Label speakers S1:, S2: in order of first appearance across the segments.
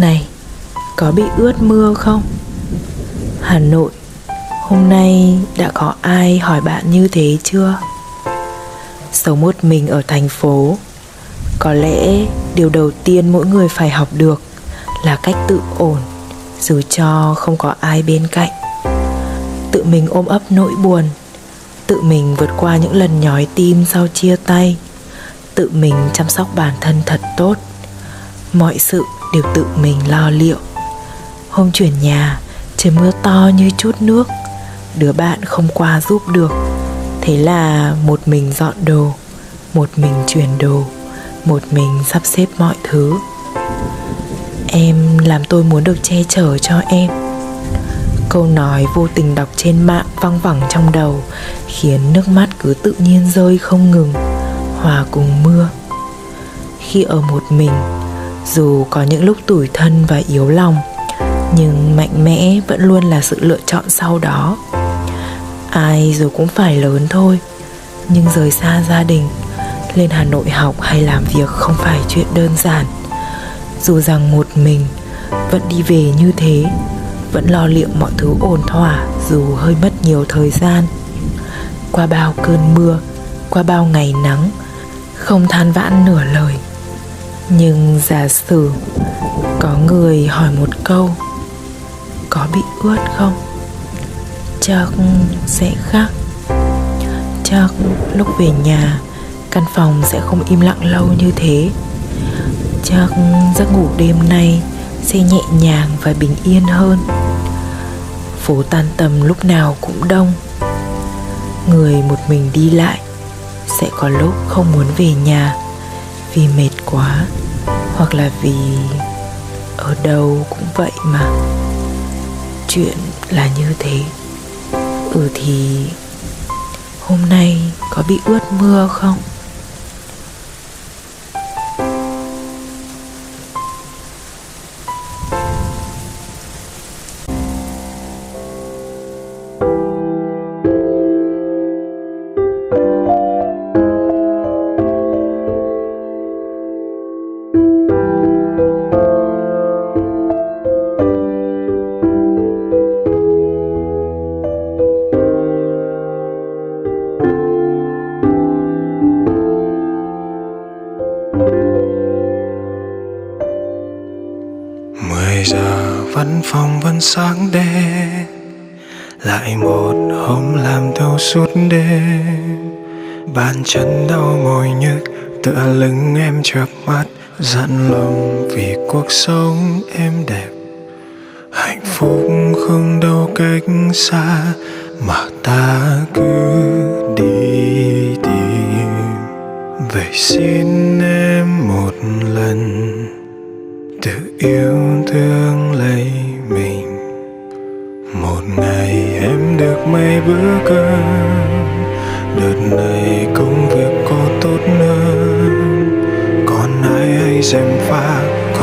S1: Này, có bị ướt mưa không? Hà Nội, hôm nay đã có ai hỏi bạn như thế chưa? Sống một mình ở thành phố, có lẽ điều đầu tiên mỗi người phải học được là cách tự ổn dù cho không có ai bên cạnh. Tự mình ôm ấp nỗi buồn, tự mình vượt qua những lần nhói tim sau chia tay, tự mình chăm sóc bản thân thật tốt. Mọi sự đều tự mình lo liệu. Hôm chuyển nhà, trời mưa to như chút nước, đứa bạn không qua giúp được. Thế là một mình dọn đồ, một mình chuyển đồ, một mình sắp xếp mọi thứ. Em làm tôi muốn được che chở cho em Câu nói vô tình đọc trên mạng văng vẳng trong đầu Khiến nước mắt cứ tự nhiên rơi không ngừng Hòa cùng mưa Khi ở một mình dù có những lúc tủi thân và yếu lòng, Nhưng mạnh mẽ vẫn luôn là sự lựa chọn sau đó. Ai rồi cũng phải lớn thôi, Nhưng rời xa gia đình, Lên Hà Nội học hay làm việc không phải chuyện đơn giản. Dù rằng một mình, vẫn đi về như thế, vẫn lo liệu mọi thứ ổn thỏa dù hơi mất nhiều thời gian. Qua bao cơn mưa, qua bao ngày nắng, không than vãn nửa lời nhưng giả sử có người hỏi một câu, có bị ướt không? Chắc sẽ khác. Chắc lúc về nhà, căn phòng sẽ không im lặng lâu như thế. Chắc giấc ngủ đêm nay sẽ nhẹ nhàng và bình yên hơn. Phố tan tầm lúc nào cũng đông. Người một mình đi lại sẽ có lúc không muốn về nhà vì mệt quá, hoặc là vì ở đâu cũng vậy mà. Chuyện là như thế. Ừ thì hôm nay có bị ướt mưa không?
S2: Văn phòng vẫn sáng đèn lại một hôm làm thâu suốt đêm. Bàn chân đau mỏi nhức, tựa lưng em chợp mắt dặn lòng vì cuộc sống em đẹp. Hạnh phúc không đâu cách xa, mà ta cứ đi tìm. Vậy xin em một lần, tự yêu thương lấy mình. Một ngày em được mấy bữa cơm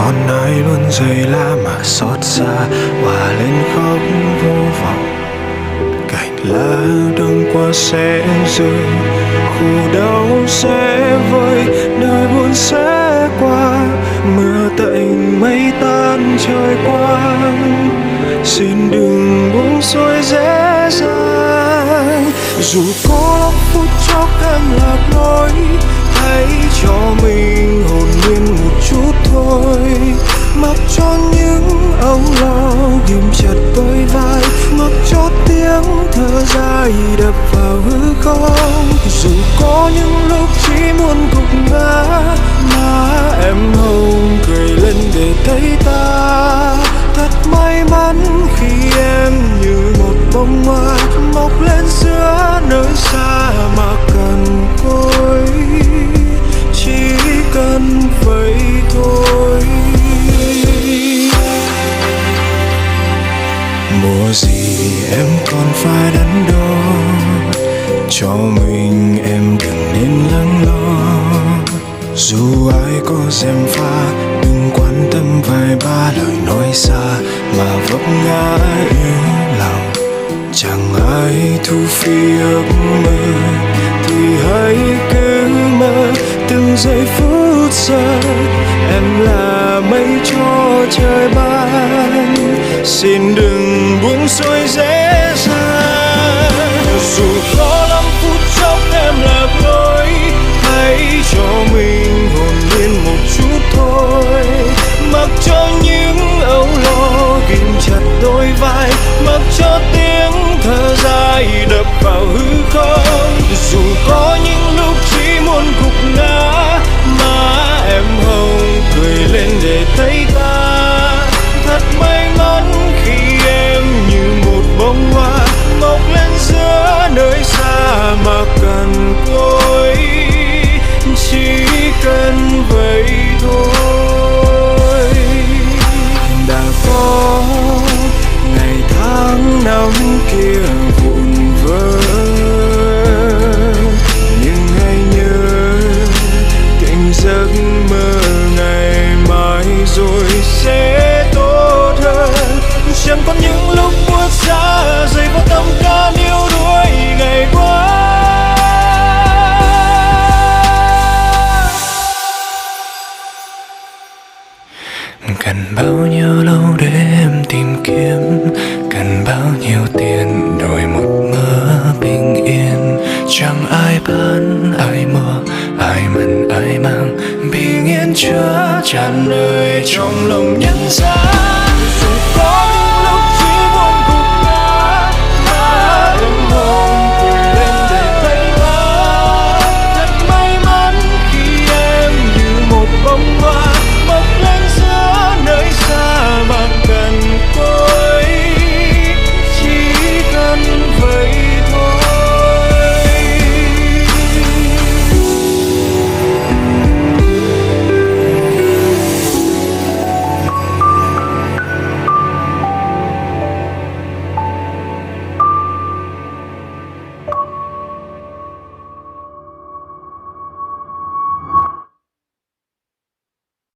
S2: Con còn ai luôn rơi la mà xót xa và lên khóc vô vọng. Cành lá đông qua sẽ rơi, khu đau sẽ vơi đời buồn sẽ qua, mưa tạnh mây tan trời quang. Xin đừng buông xuôi dễ dàng, dù có lắm phút chốc em lạc lối, hãy cho mình hồn nhiên một mặc cho những âu lo ghim chặt đôi vai, mặc cho tiếng thở dài đập vào hư không. Dù có những lúc chỉ muốn gục ngã mà em hồng cười lên để thấy ta. Thật may mắn khi em như một bông hoa mọc lên giữa em còn phải đắn đo. Cho mình em đừng nên lắng lo. Dù ai có dèm pha, đừng quan tâm vài ba lời nói xa mà vấp ngã yếu lòng. Chẳng ai thu phí ước mơ, thì hãy cứ mơ từng giây phút giờ em là mây cho trời ban, xin đừng buông xuôi dễ ngôi chỉ cần vậy thôi. Đã có ngày tháng năm tiền đổi một mơ bình yên. Chẳng ai bán ai mua ai mần, ai mang. Bình yên chứa tràn đời trong lòng nhân gian. Dù có